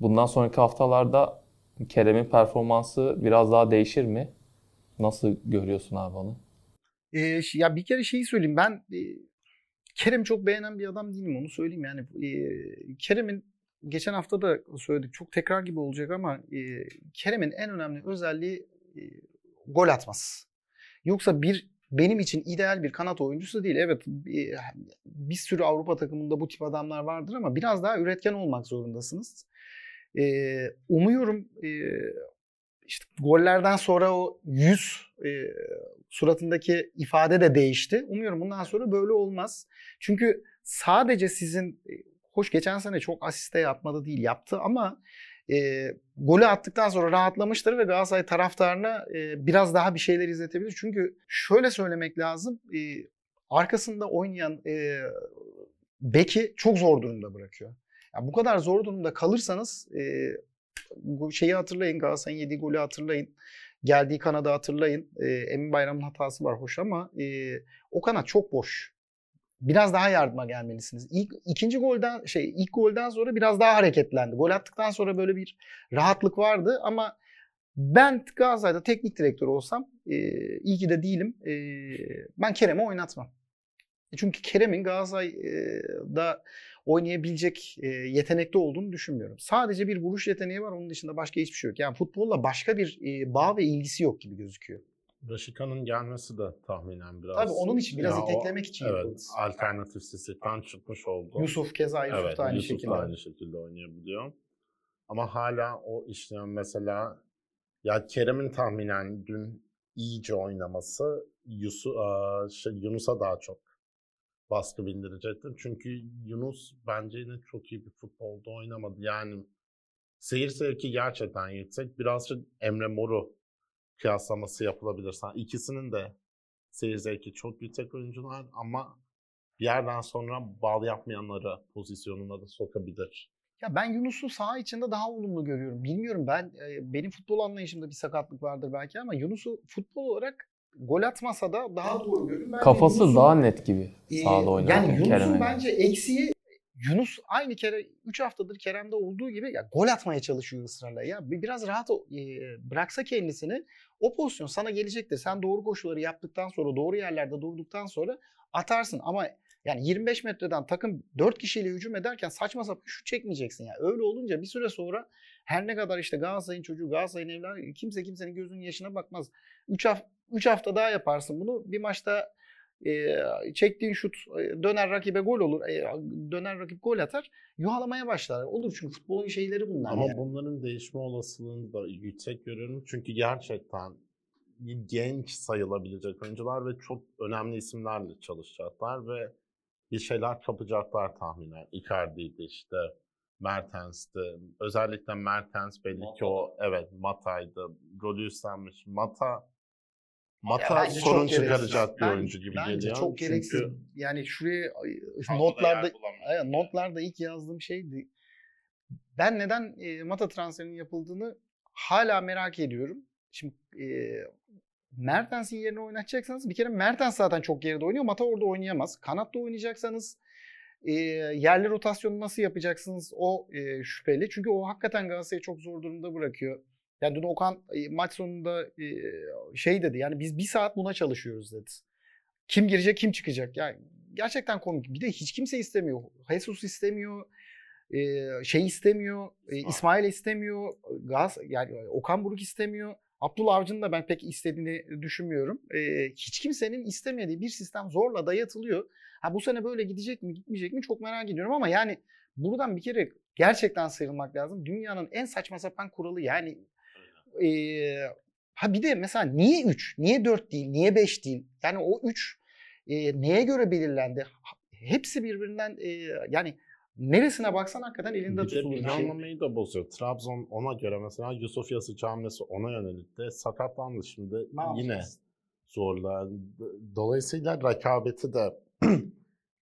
Bundan sonraki haftalarda Kerem'in performansı biraz daha değişir mi? Nasıl görüyorsun abi onu? E, ş- ya bir kere şeyi söyleyeyim. Ben e, Kerem çok beğenen bir adam değilim onu söyleyeyim. Yani e, Kerem'in geçen hafta da söyledik çok tekrar gibi olacak ama e, Kerem'in en önemli özelliği e, gol atması. Yoksa bir benim için ideal bir kanat oyuncusu değil. Evet bir, sürü Avrupa takımında bu tip adamlar vardır ama biraz daha üretken olmak zorundasınız. E, umuyorum e, işte gollerden sonra o yüz e, suratındaki ifade de değişti. Umuyorum bundan sonra böyle olmaz. Çünkü sadece sizin e, hoş geçen sene çok asiste yapmadı değil yaptı ama e, golü attıktan sonra rahatlamıştır ve Galatasaray taraftarına e, biraz daha bir şeyler izletebilir. Çünkü şöyle söylemek lazım. E, arkasında oynayan e, beki çok zor durumda bırakıyor. Ya bu kadar zor durumda kalırsanız e, şeyi hatırlayın Galatasaray'ın yediği golü hatırlayın. Geldiği kanadı hatırlayın. E, Emin Bayram'ın hatası var hoş ama e, o kanat çok boş. Biraz daha yardıma gelmelisiniz. İlk ikinci golden şey ilk golden sonra biraz daha hareketlendi. Gol attıktan sonra böyle bir rahatlık vardı ama ben Galatasaray'da teknik direktör olsam e, iyi ki de değilim. E, ben Kerem'i oynatmam. E, Çünkü Kerem'in Galatasaray'da oynayabilecek yetenekte olduğunu düşünmüyorum. Sadece bir vuruş yeteneği var. Onun dışında başka hiçbir şey yok. Yani futbolla başka bir bağ ve ilgisi yok gibi gözüküyor. Raşika'nın gelmesi de tahminen biraz. Tabii onun için biraz Ya o- iteklemek için Evet, yapıldı. alternatif sistemden çıkmış oldu. Yusuf keza Yusuf evet, da aynı Yusuf şekilde. da aynı şekilde oynayabiliyor. Ama hala o işlem mesela ya Kerem'in tahminen dün iyice oynaması Yusuf, şey, Yunus'a daha çok baskı bindirecektir. Çünkü Yunus bence yine çok iyi bir futbolda oynamadı. Yani seyir zevki gerçekten yüksek. Birazcık Emre Mor'u kıyaslaması yapılabilir. Sen ikisinin de seyir zevki çok yüksek oyuncular ama bir yerden sonra bal yapmayanları pozisyonuna da sokabilir. Ya ben Yunus'u saha içinde daha olumlu görüyorum. Bilmiyorum ben e, benim futbol anlayışımda bir sakatlık vardır belki ama Yunus'u futbol olarak gol atmasa da daha doğru görüyorum. Kafası daha net gibi sahada oynarken Yani Yunus'un bence eksiği Yunus aynı kere 3 haftadır Kerem'de olduğu gibi ya gol atmaya çalışıyor ısrarla. Ya bir- biraz rahat e, bıraksa kendisini o pozisyon sana gelecektir. Sen doğru koşuları yaptıktan sonra doğru yerlerde durduktan sonra atarsın ama yani 25 metreden takım 4 kişiyle hücum ederken saçma sapan şut çekmeyeceksin ya. Öyle olunca bir süre sonra her ne kadar işte Galatasaray'ın çocuğu, Galatasaray'ın evladı kimse kimsenin gözünün yaşına bakmaz. 3 hafta 3 hafta daha yaparsın bunu. Bir maçta e, çektiğin şut e, döner rakibe gol olur. E, döner rakip gol atar. Yuhalamaya başlar. Olur çünkü futbolun şeyleri bunlar. Ama yani. bunların değişme olasılığını da yüksek görüyorum. Çünkü gerçekten genç sayılabilecek oyuncular ve çok önemli isimlerle çalışacaklar ve bir şeyler kapacaklar tahminen. Icardi'ydi işte, Mertens'ti. Özellikle Mertens belli ki o evet Mata'ydı. Golü üstlenmiş. Mata Mata çok sorun çıkaracak bir oyuncu gibi Bence geliyor. çok gereksiz. Çünkü Yani şuraya notlarda notlarda ilk yazdığım şeydi. Ben neden e, Mata transferinin yapıldığını hala merak ediyorum. Şimdi e, Mertens'in yerine oynatacaksanız bir kere Mertens zaten çok geride oynuyor. Mata orada oynayamaz. Kanatta oynayacaksanız e, yerli rotasyonu nasıl yapacaksınız o e, şüpheli. Çünkü o hakikaten Galatasaray'ı çok zor durumda bırakıyor. Yani dün Okan maç sonunda şey dedi yani biz bir saat buna çalışıyoruz dedi. Kim girecek kim çıkacak. Yani gerçekten komik. Bir de hiç kimse istemiyor. Jesus istemiyor. şey istemiyor. İsmail. İstemiyor. Gaz yani Okan Buruk istemiyor. Abdullah Avcı'nın da ben pek istediğini düşünmüyorum. Hiç kimsenin istemediği bir sistem zorla dayatılıyor. Ha bu sene böyle gidecek mi gitmeyecek mi çok merak ediyorum ama yani buradan bir kere gerçekten sıyrılmak lazım. Dünyanın en saçma sapan kuralı yani e, ha bir de mesela niye 3, niye 4 değil, niye 5 değil? Yani o 3 e, neye göre belirlendi? Hepsi birbirinden e, yani neresine baksan hakikaten elinde Bir tutulur bir planlamayı da bozuyor. Trabzon ona göre mesela Yusuf hamlesi ona yönelik de sakatlandı şimdi Ne yine yapacağız? zorla. Dolayısıyla rekabeti de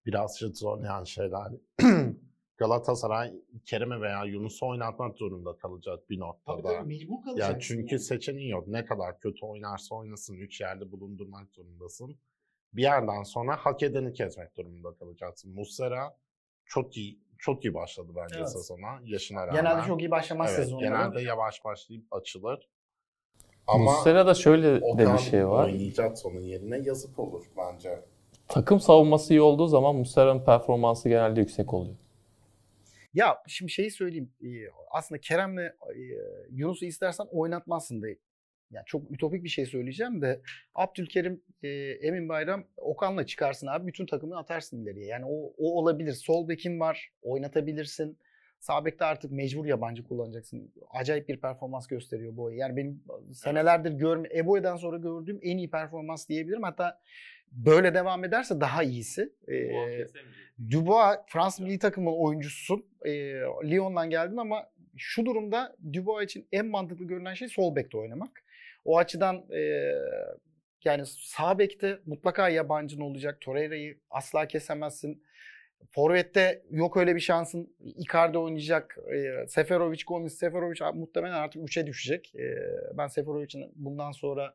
birazcık zorlayan şeyler. Galatasaray Kerem'i veya Yunus'u oynatmak zorunda kalacak bir noktada. Tabii tabii mecbur Ya çünkü yani. seçeneğin yok. Ne kadar kötü oynarsa oynasın üç yerde bulundurmak zorundasın. Bir yerden sonra hak edeni kesmek durumunda kalacaksın. Muslera çok iyi çok iyi başladı bence Evet. sezona yaşına rağmen. Genelde çok iyi başlamaz evet, sezonları. genelde yavaş başlayıp açılır. Ama Muslera'da şöyle de bir şey var. oynayacak onun yerine yazık olur bence. Takım savunması iyi olduğu zaman Muslera'nın performansı genelde yüksek oluyor. Ya şimdi şeyi söyleyeyim. Aslında Kerem'le Yunus'u istersen oynatmazsın da. Yani çok ütopik bir şey söyleyeceğim de Abdülkerim, Emin Bayram, Okan'la çıkarsın abi. Bütün takımı atarsın ileriye. Yani o, o olabilir. Sol bekin var. Oynatabilirsin. Sağ bekte artık mecbur yabancı kullanacaksın. Acayip bir performans gösteriyor Boy. Yani benim senelerdir görme Eboy'dan sonra gördüğüm en iyi performans diyebilirim. Hatta böyle devam ederse daha iyisi. Ee, Dubois Fransız milli takımın oyuncususun. Ee, Lyon'dan geldin ama şu durumda Dubois için en mantıklı görünen şey sol bekte oynamak. O açıdan e, yani sağ bekte mutlaka yabancın olacak. Torreira'yı asla kesemezsin. Forvet'te yok öyle bir şansın. Icardi oynayacak. E, Seferovic, Gomis, Seferovic muhtemelen artık 3'e düşecek. E, ben Seferovic'in bundan sonra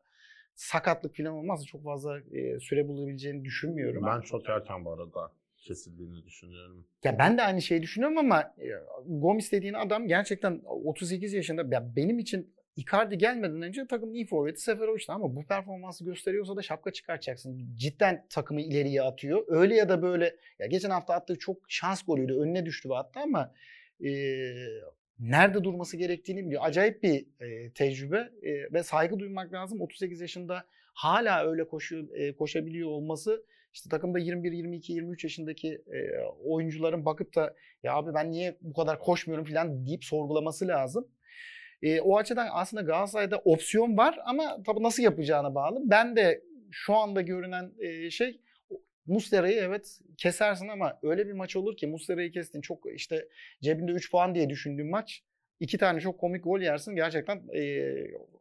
sakatlık falan olmazsa çok fazla e, süre bulabileceğini düşünmüyorum. Ben çok erken bu arada kesildiğini düşünüyorum. Ya ben de aynı şeyi düşünüyorum ama e, Gomis dediğin adam gerçekten 38 yaşında. Ya benim için Icardi gelmeden önce takımın iyi forveti Seferovic'ti ama bu performansı gösteriyorsa da şapka çıkartacaksın. Cidden takımı ileriye atıyor. Öyle ya da böyle ya geçen hafta attığı çok şans golüydü. Önüne düştü hatta ama e, nerede durması gerektiğini biliyor. Acayip bir e, tecrübe e, ve saygı duymak lazım. 38 yaşında hala öyle koşu e, koşabiliyor olması işte takımda 21, 22, 23 yaşındaki e, oyuncuların bakıp da ya abi ben niye bu kadar koşmuyorum falan deyip sorgulaması lazım. E, o açıdan aslında Galatasaray'da opsiyon var ama tabii nasıl yapacağına bağlı. Ben de şu anda görünen e, şey Muslera'yı evet kesersin ama öyle bir maç olur ki Muslera'yı kestin çok işte cebinde 3 puan diye düşündüğün maç iki tane çok komik gol yersin. Gerçekten e,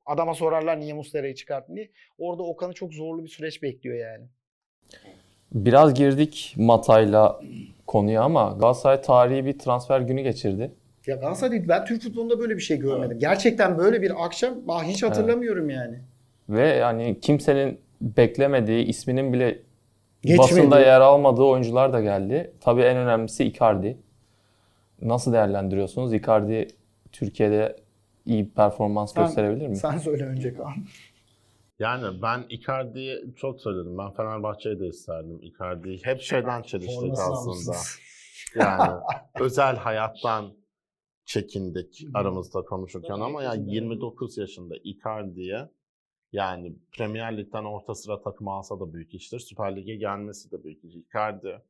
adama sorarlar niye Muslera'yı çıkarttın diye. Orada Okan'ı çok zorlu bir süreç bekliyor yani. Biraz girdik Mata'yla konuya ama Galatasaray tarihi bir transfer günü geçirdi. Ya Galatasaray değil, ben Türk futbolunda böyle bir şey görmedim. Gerçekten böyle bir akşam ah, hiç hatırlamıyorum yani. Ve yani kimsenin beklemediği, isminin bile Geçmedi. basında yer almadığı oyuncular da geldi. Tabii en önemlisi Icardi. Nasıl değerlendiriyorsunuz? Icardi Türkiye'de iyi performans Sen- gösterebilir mi? Sen söyle önce Kaan. Yani ben Icardi'yi çok söyledim. Ben Fenerbahçe'yi de isterdim Icardi'yi. Hep şeyden çeliştik aslında. Yani özel hayattan çekindik aramızda konuşurken ama ya 29 yaşında Icardi'ye yani Premier Lig'den orta sıra takım alsa da büyük iştir. Süper Lig'e gelmesi de büyük iş. Icardi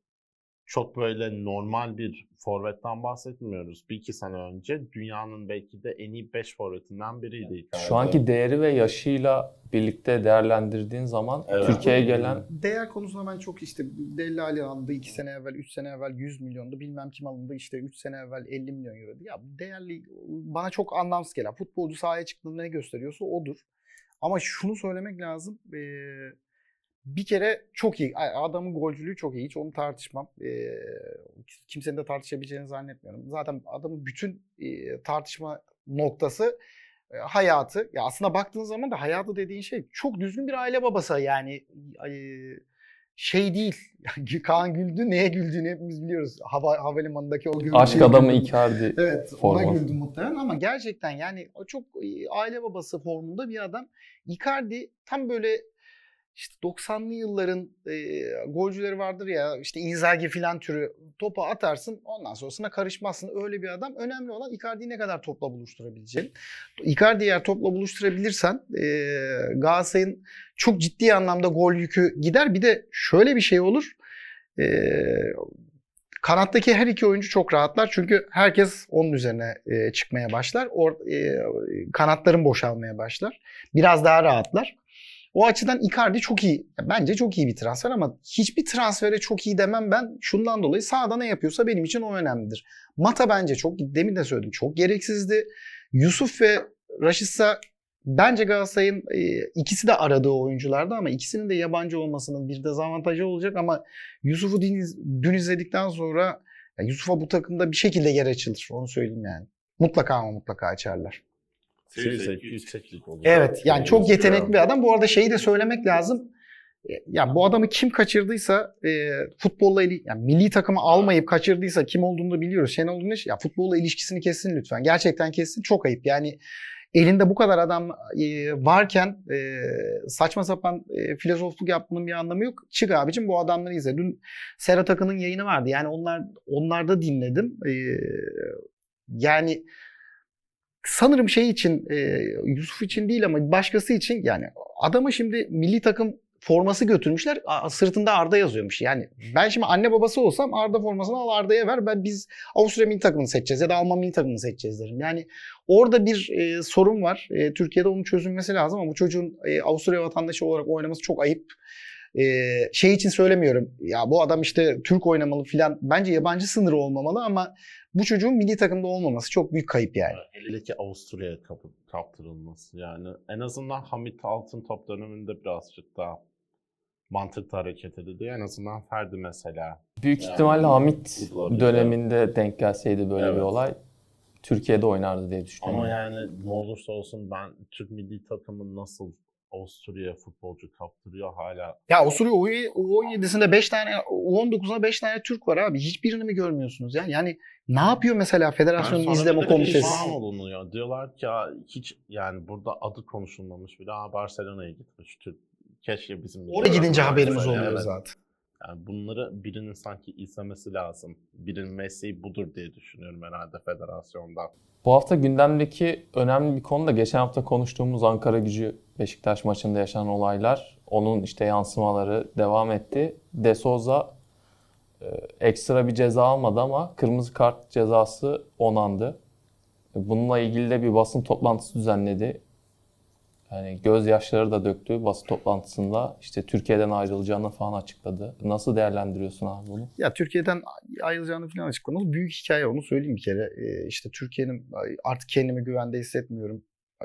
çok böyle normal bir forvetten bahsetmiyoruz. Bir iki sene önce dünyanın belki de en iyi 5 forvetinden biriydi Icardi. Şu anki değeri ve yaşıyla birlikte değerlendirdiğin zaman Evet. Türkiye'ye gelen Değer konusunda ben çok işte Dellali alındı 2 sene evvel, 3 sene evvel 100 milyondu. Bilmem kim alındı işte 3 sene evvel 50 milyon euroydu. Ya değerli bana çok anlamsız gelen. Futbolcu sahaya çıktığında ne gösteriyorsa odur. Ama şunu söylemek lazım. eee, bir kere çok iyi. Adamın golcülüğü çok iyi. Hiç onu tartışmam. Eee, kimsenin de tartışabileceğini zannetmiyorum. Zaten adamın bütün eee, tartışma noktası e, hayatı ya aslında baktığın zaman da hayatı dediğin şey çok düzgün bir aile babası yani e, şey değil. Kaan güldü neye güldüğünü hepimiz biliyoruz. Hava havalimanındaki o güldü. Aşk adamı Icardi. Evet ona forması. güldüm muhtemelen ama gerçekten yani o çok e, aile babası formunda bir adam. Icardi tam böyle işte 90'lı yılların e, golcüleri vardır ya işte Inzaghi filan türü topu atarsın ondan sonrasına karışmazsın. Öyle bir adam. Önemli olan Icardi'yi ne kadar topla buluşturabileceğin. Icardi'yi eğer topla buluşturabilirsen e, Galatasaray'ın çok ciddi anlamda gol yükü gider. Bir de şöyle bir şey olur. E, kanattaki her iki oyuncu çok rahatlar. Çünkü herkes onun üzerine e, çıkmaya başlar. Or, e, kanatların boşalmaya başlar. Biraz daha rahatlar. O açıdan Icardi çok iyi. Bence çok iyi bir transfer ama hiçbir transfere çok iyi demem ben. Şundan dolayı sahada ne yapıyorsa benim için o önemlidir. Mata bence çok, demin de söyledim, çok gereksizdi. Yusuf ve Raşitsa bence Galatasaray'ın e, ikisi de aradığı oyunculardı ama ikisinin de yabancı olmasının bir dezavantajı olacak ama Yusuf'u dün, dün izledikten sonra Yusuf'a bu takımda bir şekilde yer açılır. Onu söyleyeyim yani. Mutlaka ama mutlaka açarlar. Sevirsek yükseklik olur. Evet yani çok yetenekli bir adam. Bu arada şeyi de söylemek lazım. E, Ya bu adamı kim kaçırdıysa e, futbolla ili, yani milli takımı almayıp kaçırdıysa kim olduğunu da biliyoruz. Şenol Güneş ya futbolla ilişkisini kessin lütfen. Gerçekten kessin. Çok ayıp. Yani elinde bu kadar adam e, varken e, saçma sapan e, filozofluk yapmanın bir anlamı yok. Çık abicim bu adamları izle. Dün Serhat Akın'ın yayını vardı. Yani onlar onlarda dinledim. E, yani sanırım şey için e, Yusuf için değil ama başkası için yani adama şimdi milli takım forması götürmüşler. Sırtında Arda yazıyormuş. Yani ben şimdi anne babası olsam Arda formasını al Arda'ya ver. Ben biz Avusturya milli takımını seçeceğiz ya da Alman milli takımını seçeceğiz derim. Yani orada bir e, sorun var. E, Türkiye'de onun çözülmesi lazım ama bu çocuğun e, Avusturya vatandaşı olarak oynaması çok ayıp. E, şey için söylemiyorum. Ya bu adam işte Türk oynamalı filan. Bence yabancı sınırı olmamalı ama bu çocuğun milli takımda olmaması çok büyük kayıp yani. Hele ki Avusturya'ya kaptırılması. Yani en azından Hamit Altın top döneminde birazcık daha mantıklı hareket edildi. En azından Ferdi mesela. Büyük Yani, ihtimalle Hamit döneminde denk gelseydi böyle bir Evet. olay Türkiye'de oynardı diye düşünüyorum. Ama yani ne olursa olsun ben Türk milli takımı nasıl Avusturya'ya futbolcu kaptırıyor hala. Ya Avusturya U17'sinde 5 tane, U19'da 5 tane Türk var abi. Hiçbirini mi görmüyorsunuz ya? Yani ne yapıyor mesela Federasyonun sonra izleme de komitesi? pişman olunuyor. Diyorlar ki ya hiç yani burada adı konuşulmamış bile. Aa Barcelona'ya gitmiş. Türk. Keşke bizim Oraya gidince haberimiz oluyor zaten. Yani bunları birinin sanki izlemesi lazım. Birinin mesleği budur diye düşünüyorum herhalde federasyonda. Bu hafta gündemdeki önemli bir konu da geçen hafta konuştuğumuz Ankara gücü Beşiktaş maçında yaşanan olaylar. Onun işte yansımaları devam etti. De Souza e, ekstra bir ceza almadı ama kırmızı kart cezası onandı. Bununla ilgili de bir basın toplantısı düzenledi. Yani gözyaşları da döktü basın toplantısında. İşte Türkiye'den ayrılacağını falan açıkladı. Nasıl değerlendiriyorsun abi bunu? Ya Türkiye'den ayrılacağını falan açıklamalı. Büyük hikaye onu söyleyeyim bir kere. Ee, işte Türkiye'nin artık kendimi güvende hissetmiyorum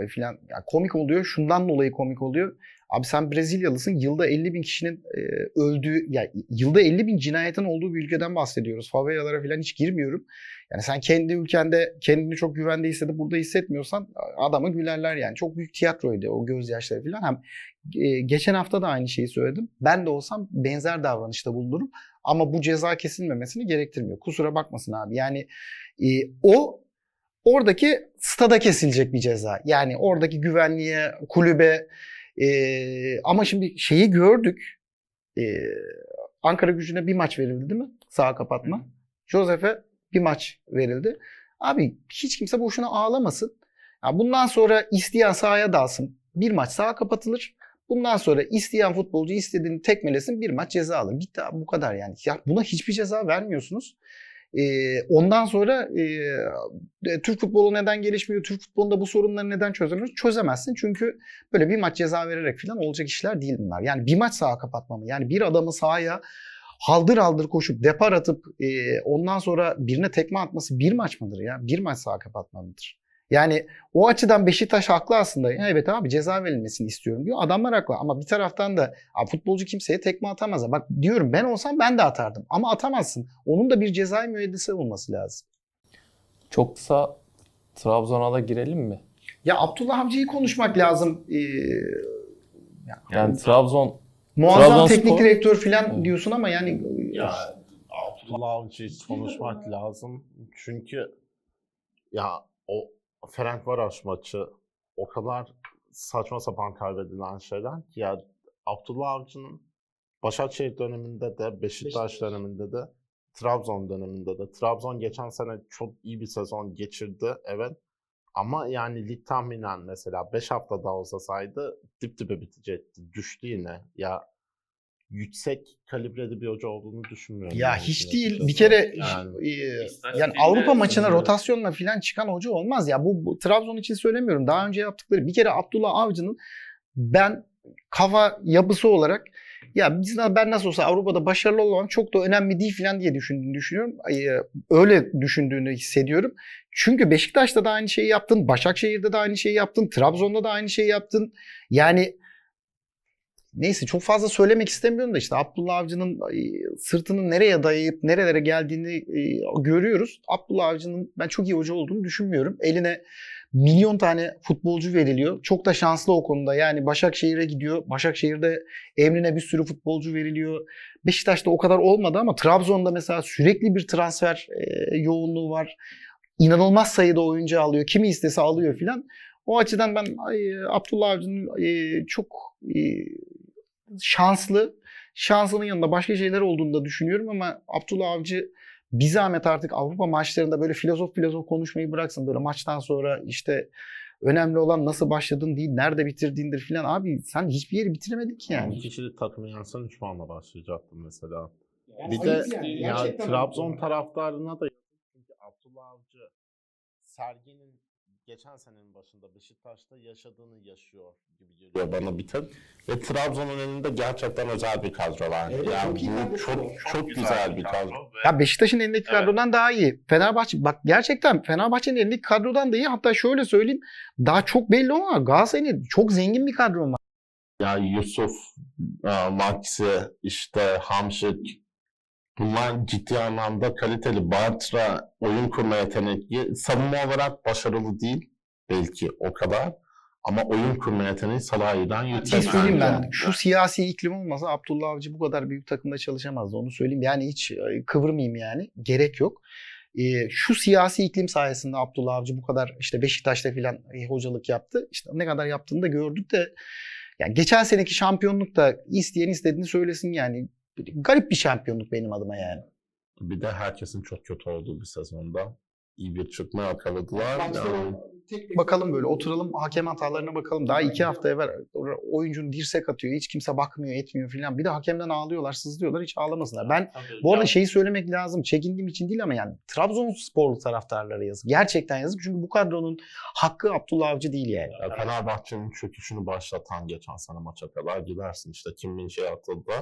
filan. Ya komik oluyor. Şundan dolayı komik oluyor. Abi sen Brezilyalısın. Yılda 50 bin kişinin e, öldüğü, ya yılda 50 bin cinayetin olduğu bir ülkeden bahsediyoruz. Favelalara falan hiç girmiyorum. Yani sen kendi ülkende kendini çok güvende hissedip burada hissetmiyorsan adamı gülerler yani. Çok büyük tiyatroydu o gözyaşları falan. Hem e, geçen hafta da aynı şeyi söyledim. Ben de olsam benzer davranışta bulunurum. Ama bu ceza kesilmemesini gerektirmiyor. Kusura bakmasın abi. Yani e, o oradaki stada kesilecek bir ceza. Yani oradaki güvenliğe, kulübe e, ama şimdi şeyi gördük. E, Ankara gücüne bir maç verildi değil mi? Sağ kapatma. Josef'e bir maç verildi. Abi hiç kimse boşuna ağlamasın. Ya bundan sonra isteyen sahaya dalsın. Bir maç sağa kapatılır. Bundan sonra isteyen futbolcu istediğini tekmelesin bir maç ceza alır. Bitti abi, bu kadar yani. Ya buna hiçbir ceza vermiyorsunuz. Ondan sonra e, Türk futbolu neden gelişmiyor? Türk futbolunda bu sorunları neden çözemiyoruz? Çözemezsin çünkü böyle bir maç ceza vererek falan olacak işler değil bunlar. Yani bir maç sağa kapatma mı? Yani bir adamı sahaya haldır haldır koşup depar atıp e, ondan sonra birine tekme atması bir maç mıdır ya? Bir maç sağa kapatma mıdır? Yani o açıdan Beşiktaş haklı aslında. Ya evet abi ceza verilmesini istiyorum diyor. Adamlar haklı ama bir taraftan da abi futbolcu kimseye tekme atamaz. Bak diyorum ben olsam ben de atardım ama atamazsın. Onun da bir cezai müeyyidesi olması lazım. Çok kısa Trabzon'a da girelim mi? Ya Abdullah Avcı'yı konuşmak lazım. Ee, Yani Trabzon muazzam Trabzonspor- teknik direktör falan diyorsun ama yani Ya Abdullah Avcı'yı konuşmak lazım. Çünkü ya o Ferencvaros maçı o kadar saçma sapan kaybedilen şeyler ki ya Abdullah Avcı'nın Başakşehir döneminde de Beşiktaş döneminde de Trabzon döneminde de Trabzon geçen sene çok iyi bir sezon geçirdi evet ama yani lig tahminen mesela 5 hafta daha uzasaydı dip dibe bitecekti. Düştü yine. Ya yüksek kalibrede bir hoca olduğunu düşünmüyorum. ya yani hiç değil. Bir kere Yani- e, yani Avrupa maçına rotasyonla falan çıkan hoca olmaz ya. Bu, bu Trabzon için söylemiyorum. Daha önce yaptıkları bir kere Abdullah Avcı'nın ben kafa yapısı olarak ya biz ben nasıl olsa Avrupa'da başarılı olmam çok da önemli değil falan diye düşündüğünü düşünüyorum. Ee, Öyle düşündüğünü hissediyorum. Çünkü Beşiktaş'ta da aynı şeyi yaptın, Başakşehir'de de aynı şeyi yaptın, Trabzon'da da aynı şeyi yaptın. Yani neyse çok fazla söylemek istemiyorum da işte Abdullah Avcı'nın sırtını nereye dayayıp nerelere geldiğini e, görüyoruz. Abdullah Avcı'nın ben çok iyi hoca olduğunu düşünmüyorum. Eline milyon tane futbolcu veriliyor. Çok da şanslı o konuda. Yani Başakşehir'e gidiyor. Başakşehir'de emrine bir sürü futbolcu veriliyor. Beşiktaş'ta o kadar olmadı ama Trabzon'da mesela sürekli bir transfer e, yoğunluğu var. İnanılmaz sayıda oyuncu alıyor. Kimi istese alıyor filan. O açıdan ben Abdullah Avcı'nın e, çok şanslı. Şansının yanında başka şeyler olduğunu da düşünüyorum ama Abdullah Avcı bir zahmet artık Avrupa maçlarında böyle filozof filozof konuşmayı bıraksın. Böyle maçtan sonra işte önemli olan nasıl başladın değil, nerede bitirdiğindir filan. Abi sen hiçbir yeri bitiremedin ki yani. Yani kişilik takımı yensen 3 puanla başlayacaktım mesela. Yani bir de yani, ya gerçekten Trabzon taraftarına da çünkü Abdullah Avcı Sergen'in geçen senenin başında Beşiktaş'ta yaşadığını yaşıyor gibi geliyor bana bir tek. Ve Trabzon'un önünde gerçekten özel bir kadro var. Evet, yani çok bu kadro. çok çok, güzel bir kadro. Ya Beşiktaş'ın elindeki kadrodan daha iyi. Fenerbahçe bak gerçekten Fenerbahçe'nin elindeki kadrodan da iyi. Hatta şöyle söyleyeyim daha çok belli ama Galatasaray'ın çok zengin bir kadro var. Ya Yusuf, e, Maxi, işte Hamşik bunlar ciddi anlamda kaliteli. Bartra oyun kurma yetenekli. Savunma olarak başarılı değil belki o kadar. Ama oyun kurma yeteneği Salah'dan Bir yüksek. şey söyleyeyim ben. Şu siyasi iklim olmasa Abdullah Avcı bu kadar büyük takımda çalışamazdı. Onu söyleyeyim. Yani hiç e, kıvırmayayım yani. Gerek yok. E, şu siyasi iklim sayesinde Abdullah Avcı bu kadar işte Beşiktaş'ta filan e, hocalık yaptı. İşte ne kadar yaptığını da gördük de yani geçen seneki şampiyonlukta isteyen istediğini söylesin yani. Garip bir şampiyonluk benim adıma yani. Bir de herkesin çok kötü olduğu bir sezonda iyi bir çıkma yakaladılar. Yani Bakalım böyle oturalım hakem hatalarına bakalım. Daha iki hafta evvel oyuncunun dirsek atıyor. Hiç kimse bakmıyor etmiyor filan. Bir de hakemden ağlıyorlar sızlıyorlar. Hiç ağlamasınlar. Ben bu arada şeyi söylemek lazım. Çekindiğim için değil ama yani Trabzonsporlu taraftarlara yazık. Gerçekten yazık. Çünkü bu kadronun hakkı Abdullah Avcı değil yani. Ya Fenerbahçe'nin çöküşünü başlatan geçen sene maça kadar gidersin işte Kim Min şey atıldı.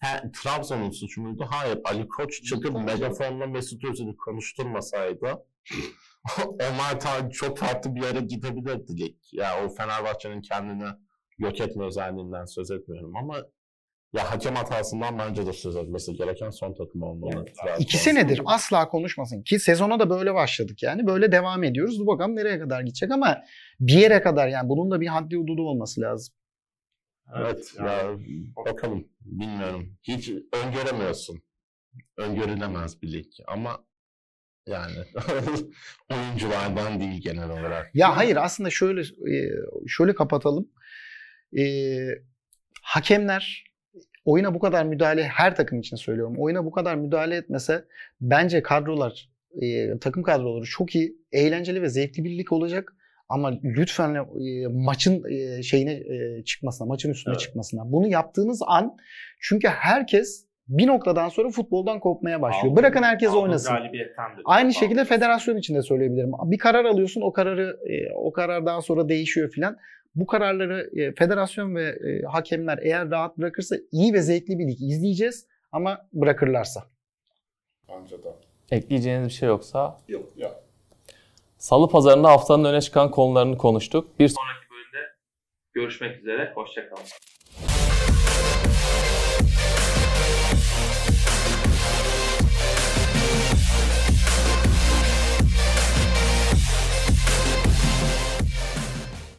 He, Trabzon'un suçu muydu? Hayır. Ali Koç çıkıp megafonla Mesut Özil'i konuşturmasaydı onlar ta- çok farklı bir yere gidebilirdi lig. Ya o Fenerbahçe'nin kendini yok etme özelliğinden söz etmiyorum ama ya hakem hatasından bence de söz etmesi gereken son takım olmalı. Trabzon. İki senedir asla konuşmasın ki sezona da böyle başladık yani. Böyle devam ediyoruz. Dur bakalım nereye kadar gidecek ama bir yere kadar yani bunun da bir haddi hududu olması lazım. Evet ya bakalım bilmiyorum. Hiç öngöremiyorsun. Öngörülemez bir lig ama yani oyunculardan değil genel olarak. Ya hayır aslında şöyle e, şöyle kapatalım. E, hakemler oyuna bu kadar müdahale her takım için söylüyorum. Oyuna bu kadar müdahale etmese bence kadrolar e, takım kadroları çok iyi, eğlenceli ve zevkli bir lig olacak. Ama lütfen e, maçın e, şeyine e, çıkmasına, maçın üstüne Evet. çıkmasına. Bunu yaptığınız an çünkü herkes bir noktadan sonra futboldan kopmaya başlıyor. Bırakın herkes oynasın. Aynı şekilde federasyon için de söyleyebilirim. Bir karar alıyorsun, o kararı e, o karar daha sonra değişiyor filan. Bu kararları e, federasyon ve e, hakemler eğer rahat bırakırsa iyi ve zevkli bir lig izleyeceğiz ama bırakırlarsa. Bence de. ekleyeceğiniz bir şey yoksa Yok yok. Salı pazarında haftanın öne çıkan konularını konuştuk. Bir sonraki bölümde görüşmek üzere. Hoşçakalın.